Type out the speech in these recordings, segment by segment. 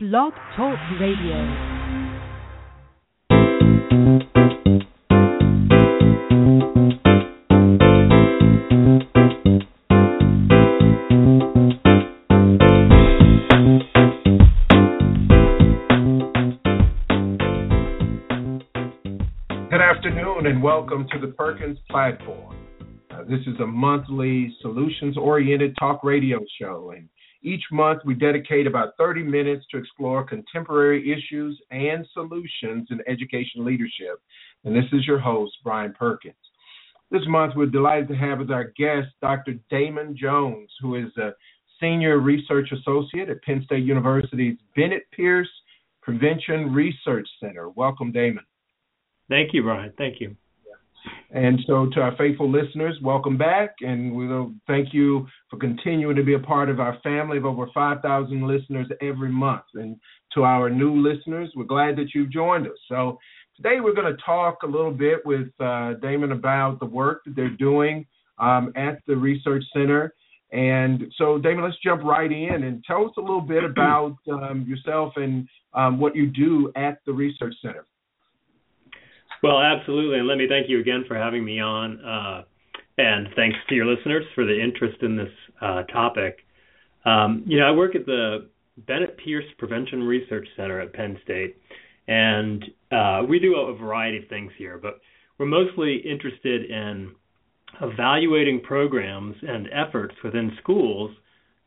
Blog Talk Radio. Good afternoon and welcome to the Perkins Platform. Uh, this is a monthly solutions oriented talk radio show. And each month we dedicate about 30 minutes to explore contemporary issues and solutions in education leadership. And this is your host, Brian Perkins. This month we're delighted to have as our guest Dr. Damon Jones, who is a senior research associate at Penn State University's Bennett Pierce Prevention Research Center. Welcome, Damon. Thank you, Brian. Thank you. And so, to our faithful listeners, welcome back. And we'll thank you for continuing to be a part of our family of over 5,000 listeners every month. And to our new listeners, we're glad that you've joined us. So, today we're going to talk a little bit with uh, Damon about the work that they're doing um, at the Research Center. And so, Damon, let's jump right in and tell us a little bit about um, yourself and um, what you do at the Research Center. Well, absolutely. And let me thank you again for having me on. Uh, and thanks to your listeners for the interest in this uh, topic. Um, you know, I work at the Bennett Pierce Prevention Research Center at Penn State, and uh, we do a variety of things here, but we're mostly interested in evaluating programs and efforts within schools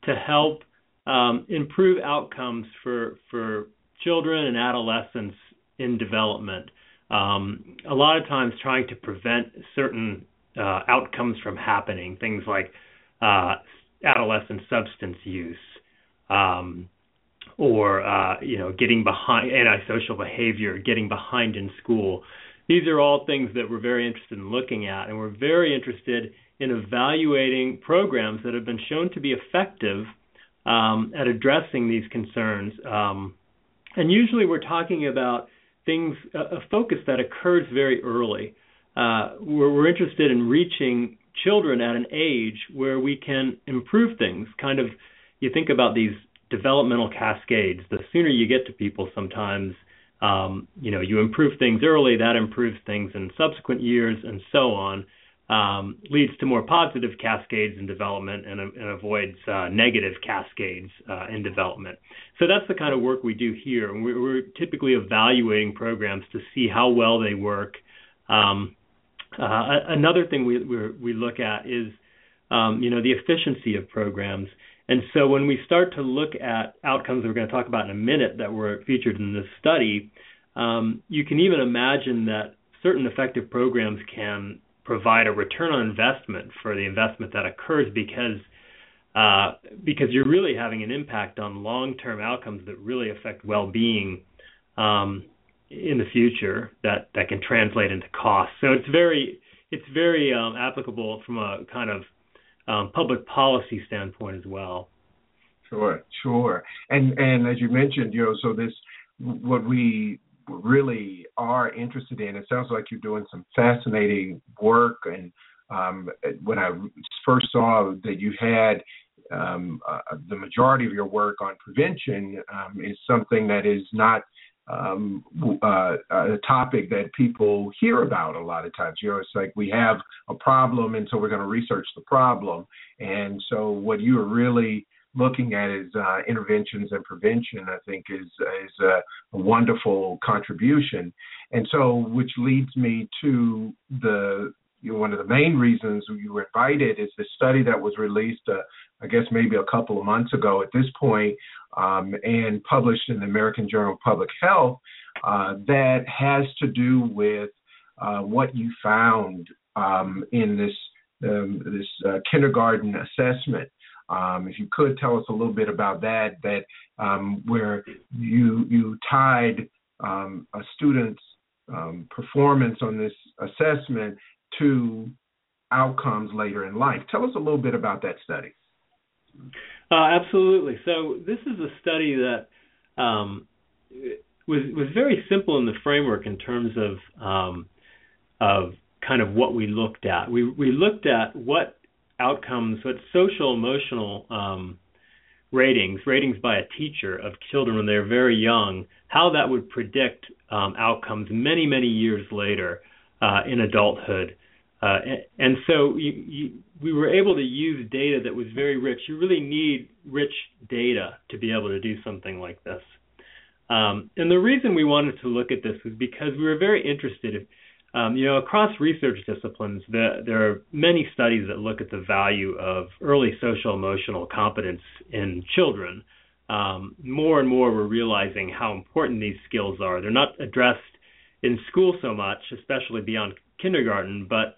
to help um, improve outcomes for for children and adolescents in development um, a lot of times trying to prevent certain uh, outcomes from happening, things like uh, adolescent substance use, um, or uh, you know, getting behind antisocial behavior, getting behind in school. These are all things that we're very interested in looking at, and we're very interested in evaluating programs that have been shown to be effective um, at addressing these concerns. Um, and usually, we're talking about things a focus that occurs very early. Uh, we're, we're interested in reaching children at an age where we can improve things. Kind of, you think about these developmental cascades. The sooner you get to people, sometimes um, you know you improve things early. That improves things in subsequent years, and so on um, leads to more positive cascades in development and, and avoids uh, negative cascades uh, in development. So that's the kind of work we do here. And we're, we're typically evaluating programs to see how well they work. Um, uh, another thing we, we look at is, um, you know, the efficiency of programs. And so when we start to look at outcomes that we're going to talk about in a minute that were featured in this study, um, you can even imagine that certain effective programs can provide a return on investment for the investment that occurs because uh, because you're really having an impact on long-term outcomes that really affect well-being um, in the future that that can translate into costs. So it's very it's very um, applicable from a kind of um, public policy standpoint as well. Sure, sure. And and as you mentioned, you know, so this what we really are interested in. It sounds like you're doing some fascinating work. And um, when I first saw that you had um, uh, the majority of your work on prevention um, is something that is not um, uh, a topic that people hear about a lot of times. You know, it's like we have a problem, and so we're going to research the problem. And so, what you are really looking at is uh, interventions and prevention, I think is is a, a, wonderful contribution. And so, which leads me to the you know, one of the main reasons you were invited is the study that was released, uh, I guess maybe a couple of months ago at this point, um, and published in the American Journal of Public Health uh, that has to do with uh, what you found um, in this um, this uh, kindergarten assessment um, if you could tell us a little bit about that, that um, where you you tied um, a student's um, performance on this assessment to outcomes later in life. Tell us a little bit about that study. Uh, absolutely. So this is a study that um, was was very simple in the framework in terms of um, of kind of what we looked at. We we looked at what outcomes, what social emotional um, ratings, ratings by a teacher of children when they're very young, how that would predict um, outcomes many, many years later uh, in adulthood. Uh, and, and, so you, you, we were able to use data that was very rich. You really need rich data to be able to do something like this. Um, and the reason we wanted to look at this was because we were very interested. Um, you know, across research disciplines, the, there are many studies that look at the value of early social emotional competence in children. Um, more and more, we're realizing how important these skills are. They're not addressed in school so much, especially beyond kindergarten, but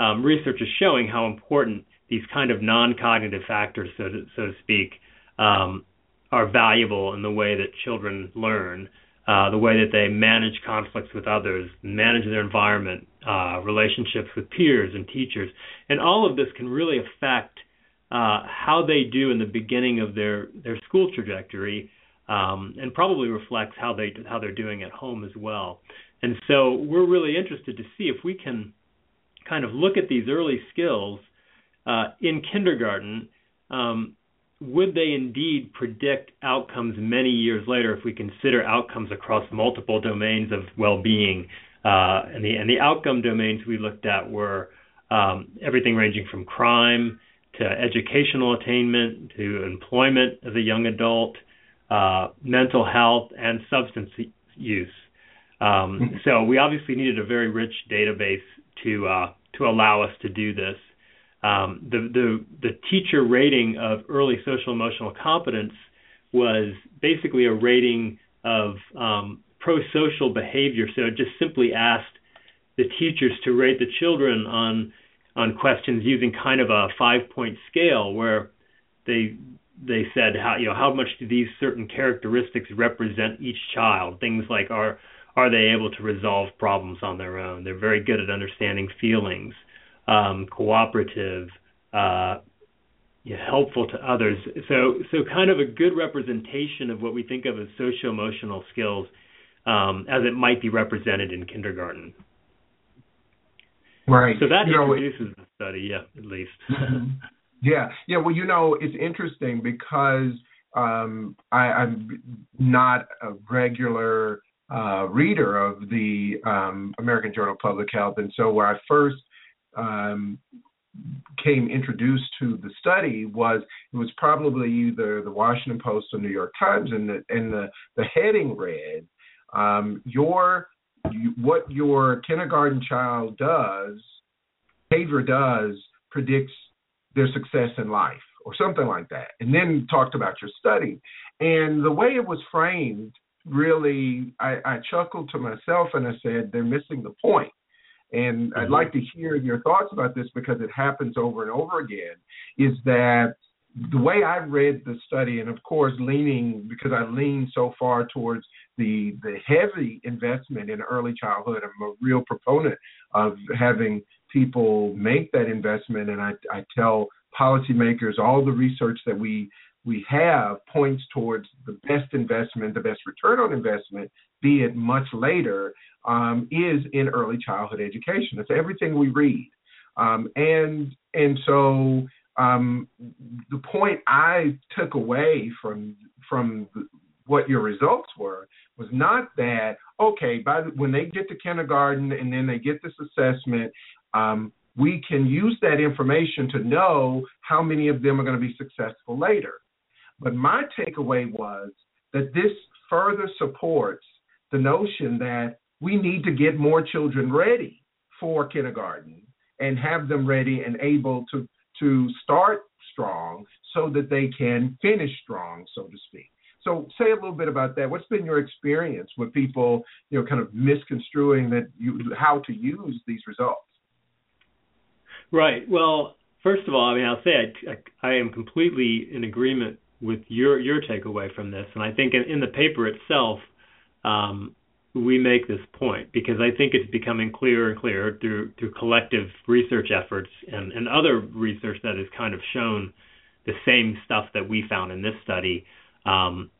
um, research is showing how important these kind of non-cognitive factors, so to, so to speak, um, are valuable in the way that children learn, uh, the way that they manage conflicts with others, manage their environment, uh, relationships with peers and teachers, and all of this can really affect uh, how they do in the beginning of their their school trajectory, um, and probably reflects how they how they're doing at home as well. And so we're really interested to see if we can kind of look at these early skills uh, in kindergarten um, would they indeed predict outcomes many years later if we consider outcomes across multiple domains of well-being? Uh, and the and the outcome domains we looked at were um, everything ranging from crime to educational attainment to employment as a young adult, uh, mental health, and substance use. Um, mm-hmm. so we obviously needed a very rich database to uh, to allow us to do this. Um, the, the, the teacher rating of early social emotional competence was basically a rating of um, pro-social behavior. So it just simply asked the teachers to rate the children on on questions using kind of a five-point scale where they they said how you know how much do these certain characteristics represent each child? Things like are are they able to resolve problems on their own? They're very good at understanding feelings um, cooperative, uh, helpful to others. So, so kind of a good representation of what we think of as socio-emotional skills um, as it might be represented in kindergarten. Right. So that you introduces know, the study, yeah, at least. Mm-hmm. yeah, yeah. Well, you know, it's interesting because um, I, I'm not a regular uh, reader of the um, American Journal of Public Health, and so where I first um, came introduced to the study was it was probably either the Washington Post or New York Times, and the and the the heading read, um, "Your you, what your kindergarten child does, behavior does predicts their success in life." Or something like that, and then talked about your study. And the way it was framed, really, I, I chuckled to myself and I said, they're missing the point and mm-hmm. I'd like to hear your thoughts about this because it happens over and over again, is that the way I read the study, and of course leaning because I lean so far towards the the heavy investment in early childhood, I'm a real proponent of having people make that investment, and I, I tell policymakers all the research that we we have points towards the best investment, the best return on investment, be it much later, um, is in early childhood education. It's everything we read, um, and and so um, the point I took away from from what your results were was not that okay. By the, when they get to kindergarten and then they get this assessment, um, we can use that information to know how many of them are going to be successful later. But my takeaway was that this further supports the notion that we need to get more children ready for kindergarten and have them ready and able to to start strong so that they can finish strong, so to speak. So say a little bit about that. What's been your experience with people, you know, kind of misconstruing that you how to use these results? Right. Well, first of all, I mean, I'll say I, I, I am completely in agreement with your your takeaway from this, and I think in, in the paper itself, um, we make this point because I think it's becoming clearer and clearer through through collective research efforts and, and other research that has kind of shown the same stuff that we found in this study um,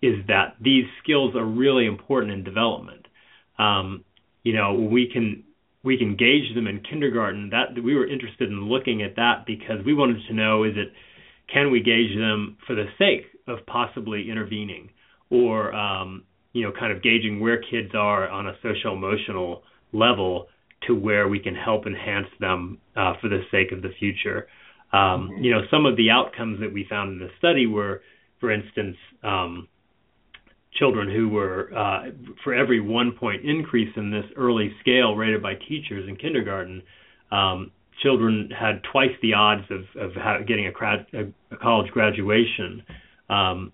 is that these skills are really important in development. Um, you know, we can we can gauge them in kindergarten. That we were interested in looking at that because we wanted to know is it can we gauge them for the sake of possibly intervening or um, you know kind of gauging where kids are on a social emotional level to where we can help enhance them uh, for the sake of the future. Um, mm-hmm. You know, some of the outcomes that we found in the study were, for instance, um, children who were, uh, for every one point increase in this early scale rated by teachers in kindergarten, um, children had twice the odds of, of getting a, grad, a, college graduation um,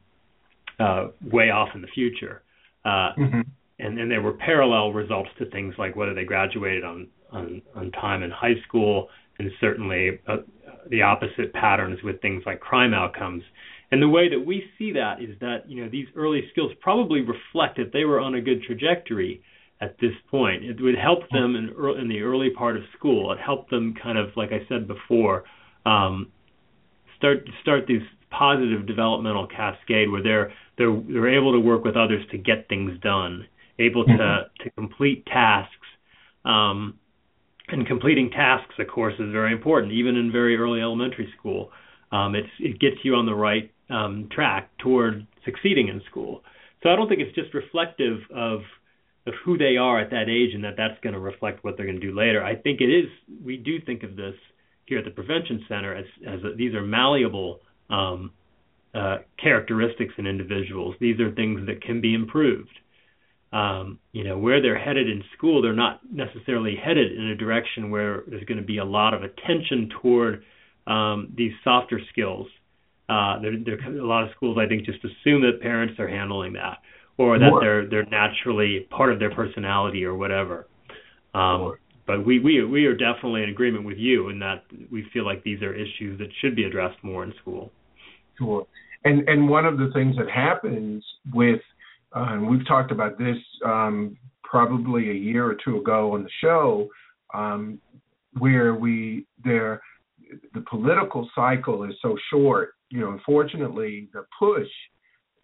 uh, way off in the future. Uh, mm-hmm. and, and there were parallel results to things like whether they graduated on, on, on time in high school, and certainly uh, the opposite patterns with things like crime outcomes. And the way that we see that is that you know these early skills probably reflect that they were on a good trajectory at this point. It would help them in, in the early part of school. It helped them kind of, like I said before, um, start start these positive developmental cascade where they're they're they're able to work with others to get things done, able to mm-hmm. to complete tasks. Um, and completing tasks, of course, is very important, even in very early elementary school. Um, it's it gets you on the right um, track toward succeeding in school. So I don't think it's just reflective of of who they are at that age and that that's going to reflect what they're going to do later. I think it is. We do think of this here at the Prevention Center as as a, these are malleable um, uh, characteristics in individuals. These are things that can be improved. Um, you know where they're headed in school, they're not necessarily headed in a direction where there's going to be a lot of attention toward um, these softer skills uh, there, there, a lot of schools, I think, just assume that parents are handling that, or that they're they're naturally part of their personality or whatever. Um, but we, we we are definitely in agreement with you in that we feel like these are issues that should be addressed more in school. Sure, and and one of the things that happens with, uh, and we've talked about this um, probably a year or two ago on the show, um, where we there the political cycle is so short you know, unfortunately, the push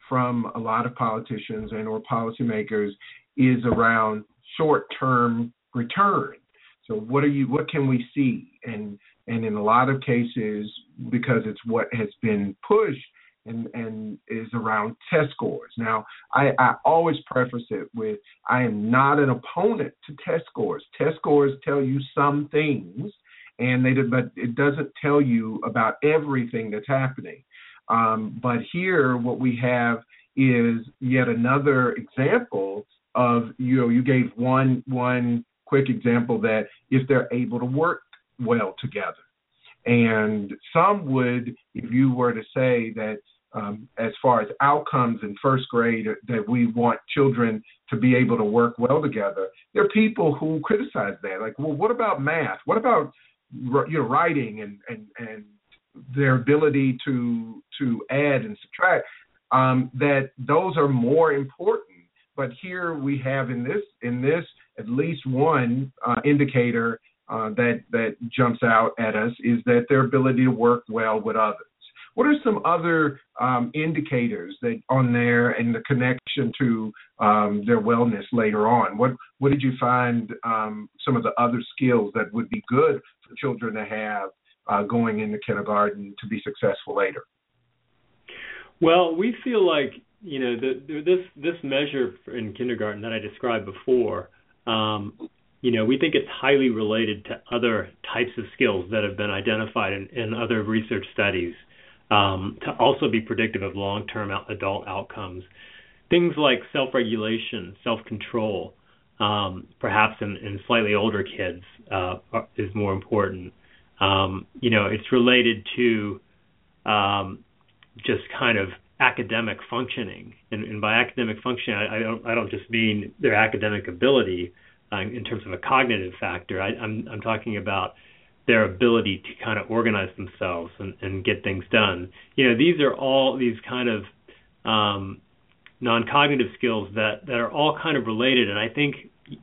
from a lot of politicians and or policymakers is around short-term return. So what are you? What can we see? And and in a lot of cases, because it's what has been pushed and and is around test scores. Now, I, I always preface it with I am not an opponent to test scores. Test scores tell you some things and they but it doesn't tell you about everything that's happening. Um, but here, what we have is yet another example of you know you gave one one quick example that if they're able to work well together, and some would if you were to say that um, as far as outcomes in first grade that we want children to be able to work well together. There are people who criticize that, like, well, what about math? What about you know writing and and and their ability to to add and subtract um, that those are more important but here we have in this in this at least one uh, indicator uh, that that jumps out at us is that their ability to work well with others what are some other um, indicators that on there and the connection to um, their wellness later on? What what did you find um, some of the other skills that would be good for children to have uh, going into kindergarten to be successful later? Well, we feel like you know the, this this measure in kindergarten that I described before. Um, you know, we think it's highly related to other types of skills that have been identified in, in other research studies um, to also be predictive of long-term adult outcomes. Things like self-regulation, self-control, um, perhaps in, in, slightly older kids, uh, is more important. Um, you know, it's related to um, just kind of academic functioning, and, and by academic functioning, I, I, don't I don't just mean their academic ability uh, in terms of a cognitive factor. I, I'm I'm talking about their ability to kind of organize themselves and, and get things done. You know, these are all these kind of um, non-cognitive skills that that are all kind of related. And I think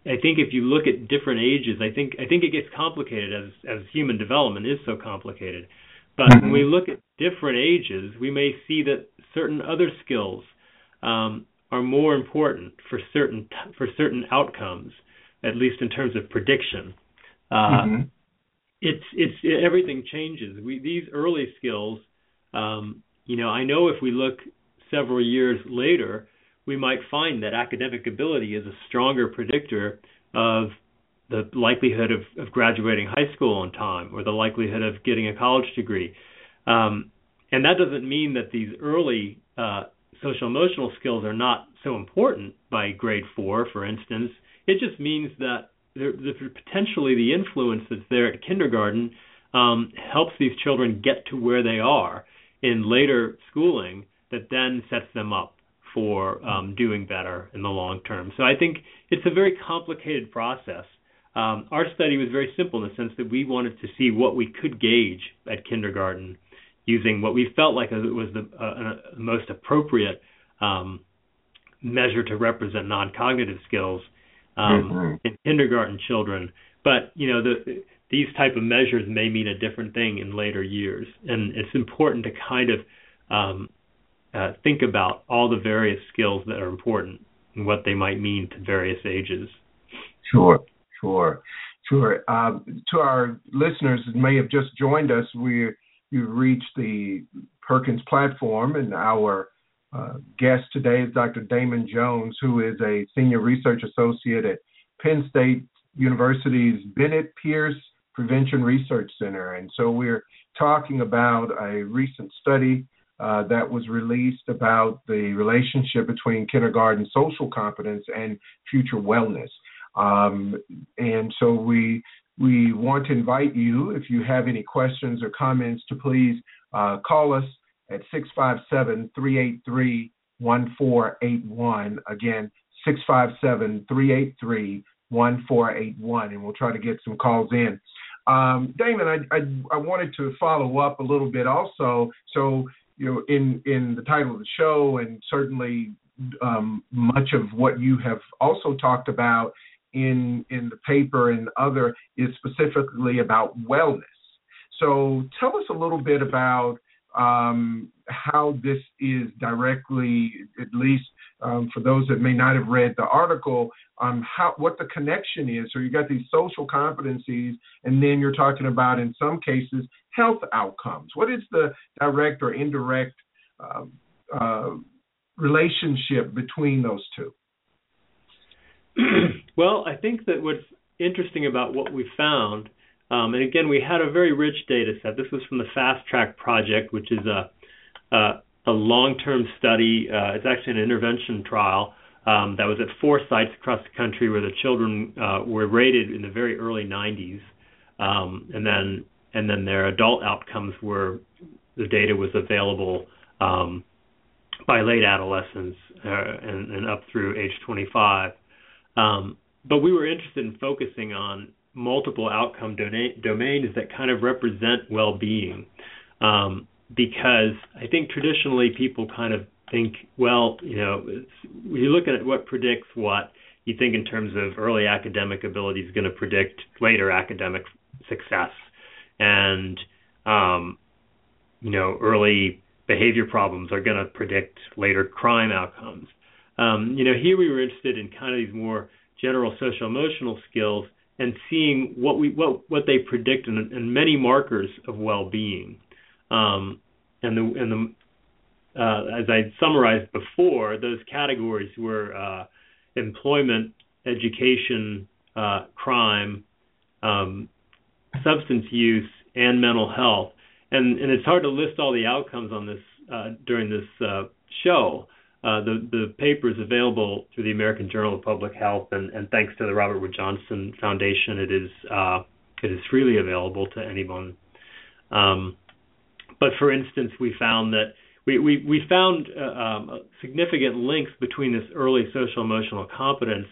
I think if you look at different ages, I think I think it gets complicated as as human development is so complicated. But mm-hmm. when we look at different ages, we may see that certain other skills um, are more important for certain for certain outcomes, at least in terms of prediction. Uh, mm-hmm it's it's everything changes. We these early skills um, you know, I know if we look several years later, we might find that academic ability is a stronger predictor of the likelihood of, of graduating high school on time or the likelihood of getting a college degree. Um, and that doesn't mean that these early uh, social emotional skills are not so important by grade four, for instance. It just means that potentially the influence that's there at kindergarten um, helps these children get to where they are in later schooling that then sets them up for um, doing better in the long term. So I think it's a very complicated process. Um, our study was very simple in the sense that we wanted to see what we could gauge at kindergarten using what we felt like was the uh, most appropriate um, measure to represent non-cognitive skills um, mm-hmm. in kindergarten children. But you know, the, these type of measures may mean a different thing in later years, and it's important to kind of um, uh, think about all the various skills that are important and what they might mean to various ages. Sure, sure, sure. Um, to our listeners that may have just joined us, we you've reached the Perkins platform, and our uh, guest today is Dr. Damon Jones, who is a senior research associate at Penn State University's Bennett Pierce Prevention Research Center. And so we're talking about a recent study uh, that was released about the relationship between kindergarten social competence and future wellness. Um, and so we we want to invite you, if you have any questions or comments, to please uh, call us at 657 383 1481. Again, 657 383 1481, and we'll try to get some calls in. Um, Damon, I, I, I, wanted to follow up a little bit also. So, you know, in, in the title of the show, and certainly um, much of what you have also talked about in in the paper and other is specifically about wellness. So tell us a little bit about um, how this is directly, at least um, for those that may not have read the article, um, how what the connection is. So you got these social competencies, and then you're talking about in some cases health outcomes. What is the direct or indirect uh, uh, relationship between those two? well, I think that what's interesting about what we found, um, and again, we had a very rich data set. This was from the Fast Track Project, which is a, a, a long term study. Uh, it's actually an intervention trial um, that was at four sites across the country where the children uh, were rated in the very early 90s. Um, and then and then their adult outcomes were the data was available um, by late adolescence uh, and, and, up through age 25. Um, but we were interested in focusing on multiple outcome domains that kind of represent well-being, um, because I think traditionally people kind of think, well, you know, when you look at what predicts what, you think in terms of early academic ability is going to predict later academic success, and um, you know, early behavior problems are going to predict later crime outcomes. Um, you know, here we were interested in kind of these more general social emotional skills and seeing what we what what they predict and, and many markers of well-being. Um, and the and the uh, as I summarized before, those categories were uh, employment, education, uh, crime, um, substance use, and mental health. And and it's hard to list all the outcomes on this uh, during this uh, show. Uh, the the paper is available through the American Journal of Public Health, and, and thanks to the Robert Wood Johnson Foundation, it is uh, it is freely available to anyone. Um, but for instance, we found that we we, we found uh, um, significant links between this early social emotional competence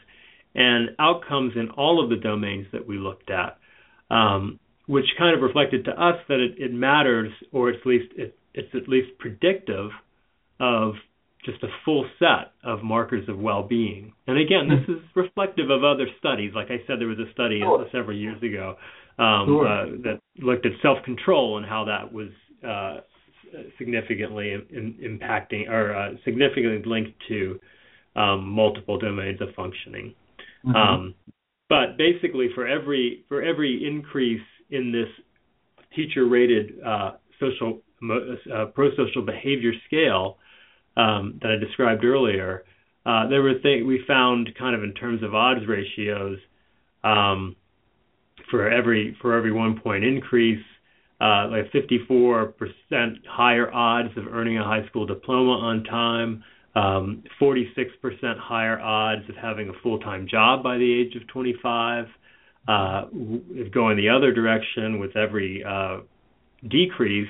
and outcomes in all of the domains that we looked at, um, which kind of reflected to us that it, it matters, or at least it, it's at least predictive of just a full set of markers of well-being. And again, this is reflective of other studies. Like I said, there was a study sure. several years ago um, sure. uh, that looked at self-control and how that was uh, significantly in, impacting or uh, significantly linked to um, multiple domains of functioning. Mm-hmm. Um, but basically, for every for every increase in this teacher-rated uh, social uh, pro-social behavior scale um, that I described earlier, uh, there were things we found kind of in terms of odds ratios um, for every for every one point increase, uh, like 54% higher odds of earning a high school diploma on time, um, 46% higher odds of having a full-time job by the age of 25. Uh, going the other direction with every uh, decrease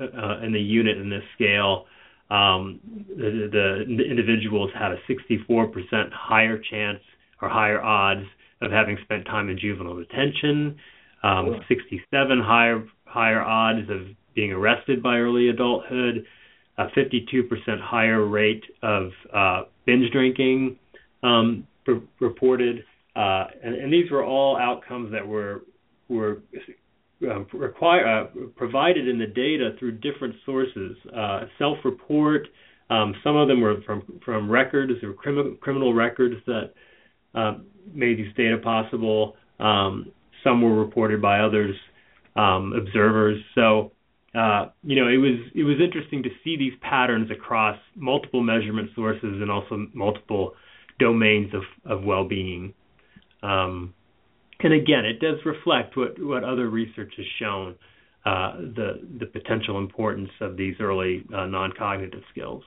uh, in the unit in this scale, um, the, the individuals had a 64% higher chance or higher odds of having spent time in juvenile detention, um, 67 higher higher odds of being arrested by early adulthood, a 52% higher rate of uh, binge drinking um, reported, uh, and, and, these were all outcomes that were were uh, require, uh, provided in the data through different sources. Uh, self-report. Um, some of them were from from records or crim- criminal records that uh, made these data possible. Um, some were reported by others, um, observers. So uh, you know, it was it was interesting to see these patterns across multiple measurement sources and also multiple domains of of well-being. Um, and again, it does reflect what what other research has shown uh, the the potential importance of these early uh, non-cognitive skills.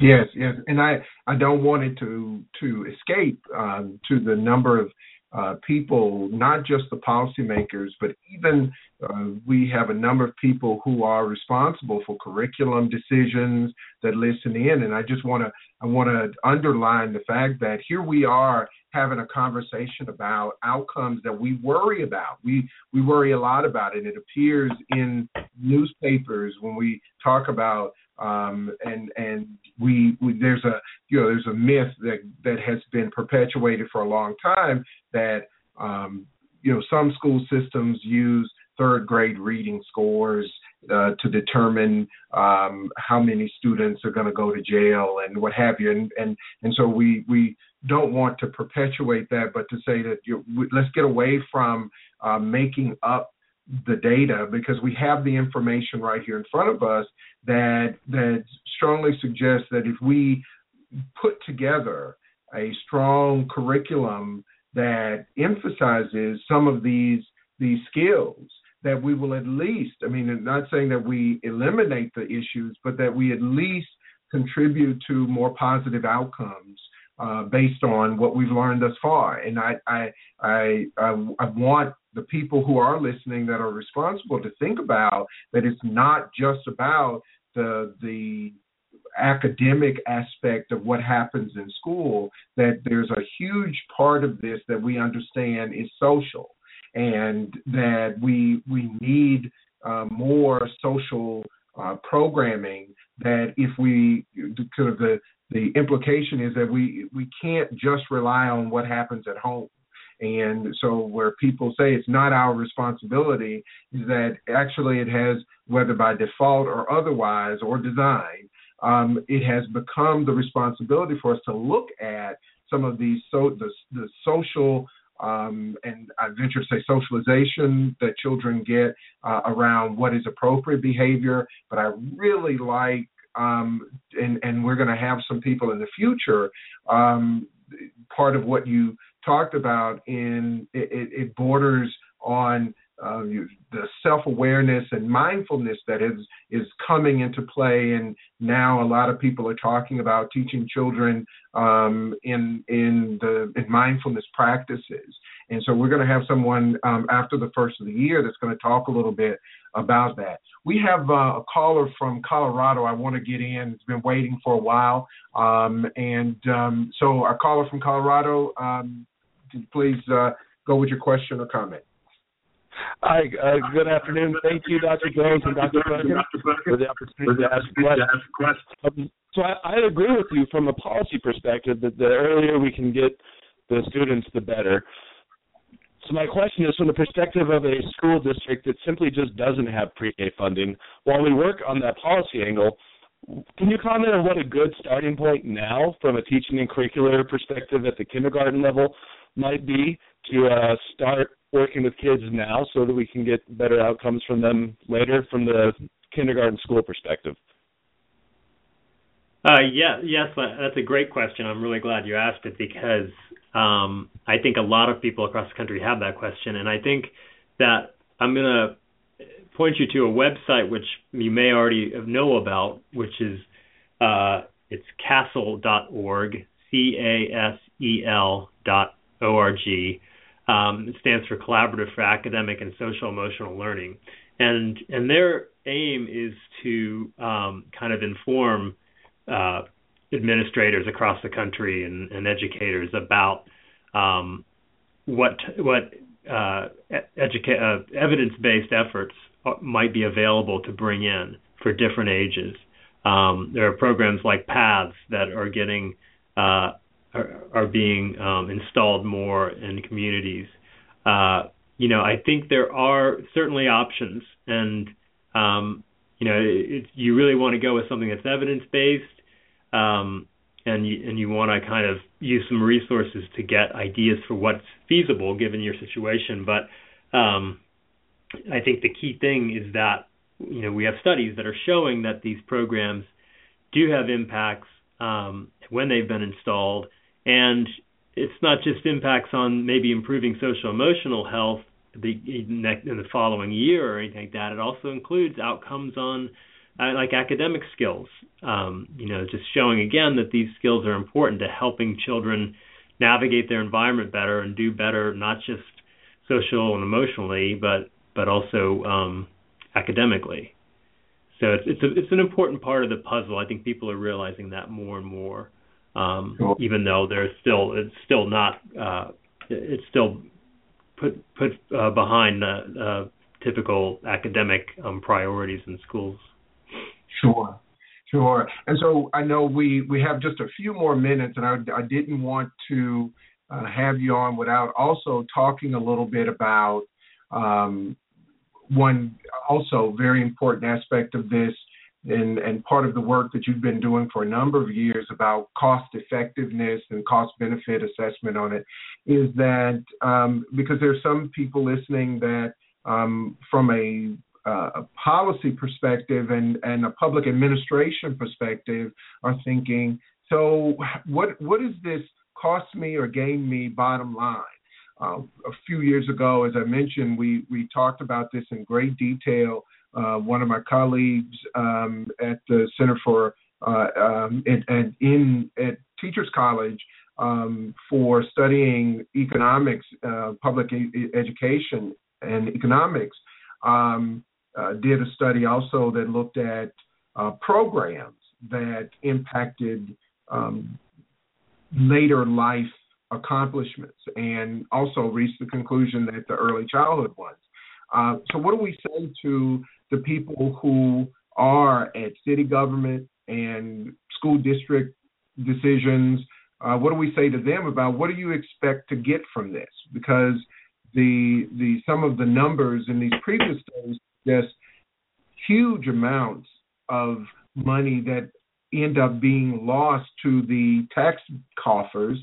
Yes, yes, and I I don't want it to to escape um, to the number of uh, people, not just the policymakers, but even uh, we have a number of people who are responsible for curriculum decisions that listen in. And I just want to I want to underline the fact that here we are having a conversation about outcomes that we worry about. We we worry a lot about it. It appears in newspapers when we talk about um, and and we, we, there's a you know there's a myth that that has been perpetuated for a long time that um, you know some school systems use third grade reading scores uh, to determine um, how many students are going to go to jail and what have you. And and and so we we don't want to perpetuate that but to say that you know, let's get away from uh, making up the data because we have the information right here in front of us that that strongly suggests that if we put together a strong curriculum that emphasizes some of these these skills that we will at least i mean not saying that we eliminate the issues but that we at least contribute to more positive outcomes uh, based on what we've learned thus far. And I, I i i want the people who are listening that are responsible to think about that it's not just about the the academic aspect of what happens in school that there's a huge part of this that we understand is social and that we we need uh, more social uh, programming that if we kind of the the implication is that we we can't just rely on what happens at home. And so, where people say it's not our responsibility, is that actually it has, whether by default or otherwise or design, um, it has become the responsibility for us to look at some of these so the, the social um, and I venture to say socialization that children get uh, around what is appropriate behavior. But I really like, um, and and we're going to have some people in the future. Um, part of what you talked about in it, it borders on uh, the self-awareness and mindfulness that is is coming into play, and now a lot of people are talking about teaching children um, in in the in mindfulness practices. And so we're going to have someone um, after the first of the year that's going to talk a little bit about that. We have uh, a caller from Colorado. I want to get in. It's been waiting for a while, um, and um, so our caller from Colorado, um, please uh, go with your question or comment. Hi, uh, good afternoon. Thank you, Dr. Jones and Dr. Perkins, for the opportunity to ask questions. Um, so I, I agree with you from a policy perspective that the earlier we can get the students, the better. So my question is from the perspective of a school district that simply just doesn't have pre-K funding, while we work on that policy angle, can you comment on what a good starting point now from a teaching and curricular perspective at the kindergarten level might be to uh, start working with kids now so that we can get better outcomes from them later from the kindergarten school perspective? Uh, yeah, yes, that's a great question. I'm really glad you asked it because um, I think a lot of people across the country have that question, and I think that I'm going to point you to a website which you may already know about, which is uh, it's casel.org, C A S E L dot O R G. Um, it stands for Collaborative for Academic and Social Emotional Learning, and and their aim is to um, kind of inform uh, administrators across the country and, and educators about um, what what uh, educa- uh, evidence-based efforts might be available to bring in for different ages. Um, there are programs like Paths that are getting uh, are, are, being um, installed more in communities. Uh, you know, I think there are certainly options, and um, you know, it, you really want to go with something that's evidence-based, um, and you, and you want to kind of use some resources to get ideas for what's feasible given your situation. But um, I think the key thing is that you know we have studies that are showing that these programs do have impacts um, when they've been installed, and it's not just impacts on maybe improving social emotional health the, in the following year or anything like that. It also includes outcomes on uh, like academic skills. Um, you know, just showing again that these skills are important to helping children navigate their environment better and do better, not just social and emotionally, but but also um, academically. So it's it's a, it's an important part of the puzzle. I think people are realizing that more and more, um, cool. even though there's still it's still not uh, it's still put put uh, behind the uh, typical academic um, priorities in schools. Sure, sure. And so I know we we have just a few more minutes, and I I didn't want to uh, have you on without also talking a little bit about um, one also very important aspect of this and, and part of the work that you've been doing for a number of years about cost effectiveness and cost benefit assessment on it is that um, because there's some people listening that um, from a, uh, a policy perspective and, and a public administration perspective are thinking so what what does this cost me or gain me bottom line uh, a few years ago, as I mentioned, we, we talked about this in great detail. Uh, one of my colleagues um, at the Center for uh, um, at, in at Teachers College um, for studying economics, uh, public e- education, and economics um, did a study also that looked at programs that impacted um, later life accomplishments and also reached the conclusion that the early childhood ones. Uh, so, what do we say to the people who are at city government and school district decisions? Uh, what do we say to them about what do you expect to get from this? Because the the some of the numbers in these previous studies suggest huge amounts of money that end up being lost to the tax coffers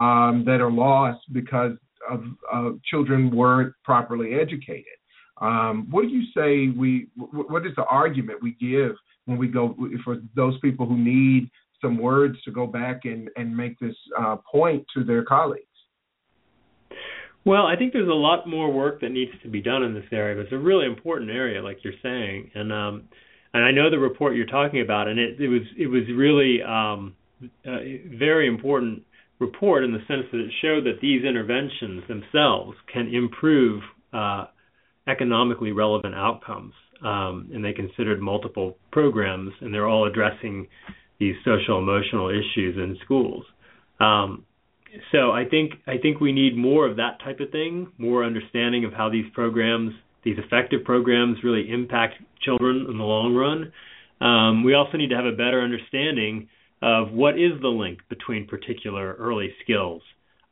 um, that are lost because of uh, children weren't properly educated. Um, what do you say we? What is the argument we give when we go for those people who need some words to go back and and make this uh, point to their colleagues? Well, I think there's a lot more work that needs to be done in this area, but it's a really important area, like you're saying, and um, and I know the report you're talking about, and it, it was it was really um, uh, very important report in the sense that it showed that these interventions themselves can improve uh, economically relevant outcomes. Um, and they considered multiple programs, and they're all addressing these social emotional issues in schools. Um, so I think I think we need more of that type of thing, more understanding of how these programs, these effective programs, really impact children in the long run. Um, we also need to have a better understanding of what is the link between particular early skills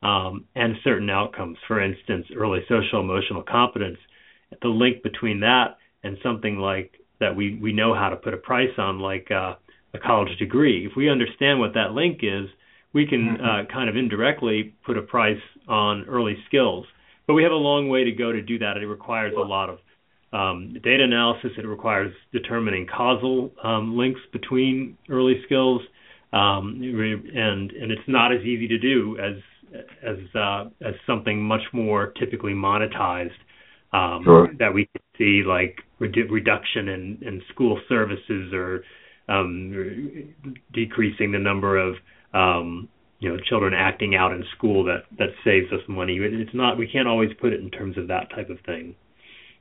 um, and certain outcomes. For instance, early social emotional competence, the link between that and something like that we, we know how to put a price on, like uh, a college degree. If we understand what that link is, we can mm-hmm. uh, kind of indirectly put a price on early skills. But we have a long way to go to do that. It requires a lot of um, data analysis. It requires determining causal um, links between early skills, um, and and it's not as easy to do as as uh, as something much more typically monetized um, sure. that we could see like redu- reduction in, in school services or um, decreasing the number of um, you know children acting out in school that that saves us money. It's not we can't always put it in terms of that type of thing.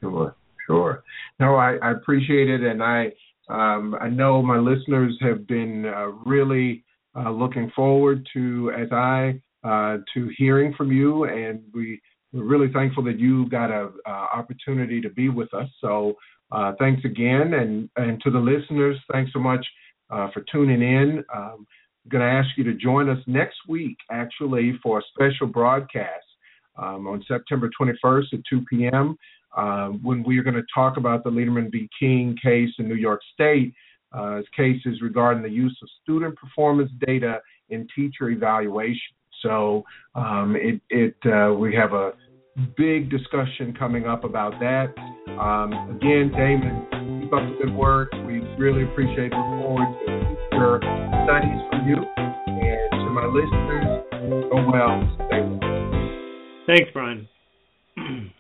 Sure, sure. No, I, I appreciate it, and I um, I know my listeners have been uh, really uh, looking forward to as I uh, to hearing from you, and we we're really thankful that you got a opportunity to be with us. So uh, thanks again, and and to the listeners, thanks so much uh, for tuning in. Um, I'm going to ask you to join us next week, actually, for a special broadcast um, on September 21st at 2 p.m. Uh, when we are going to talk about the Lederman v. King case in New York State. Uh, cases regarding the use of student performance data in teacher evaluation. So um, it, it uh, we have a big discussion coming up about that. Um, again, Damon, keep up the good work. We really appreciate. Look forward to future studies from you. And to my listeners, go well. Stay well. Thanks, Brian.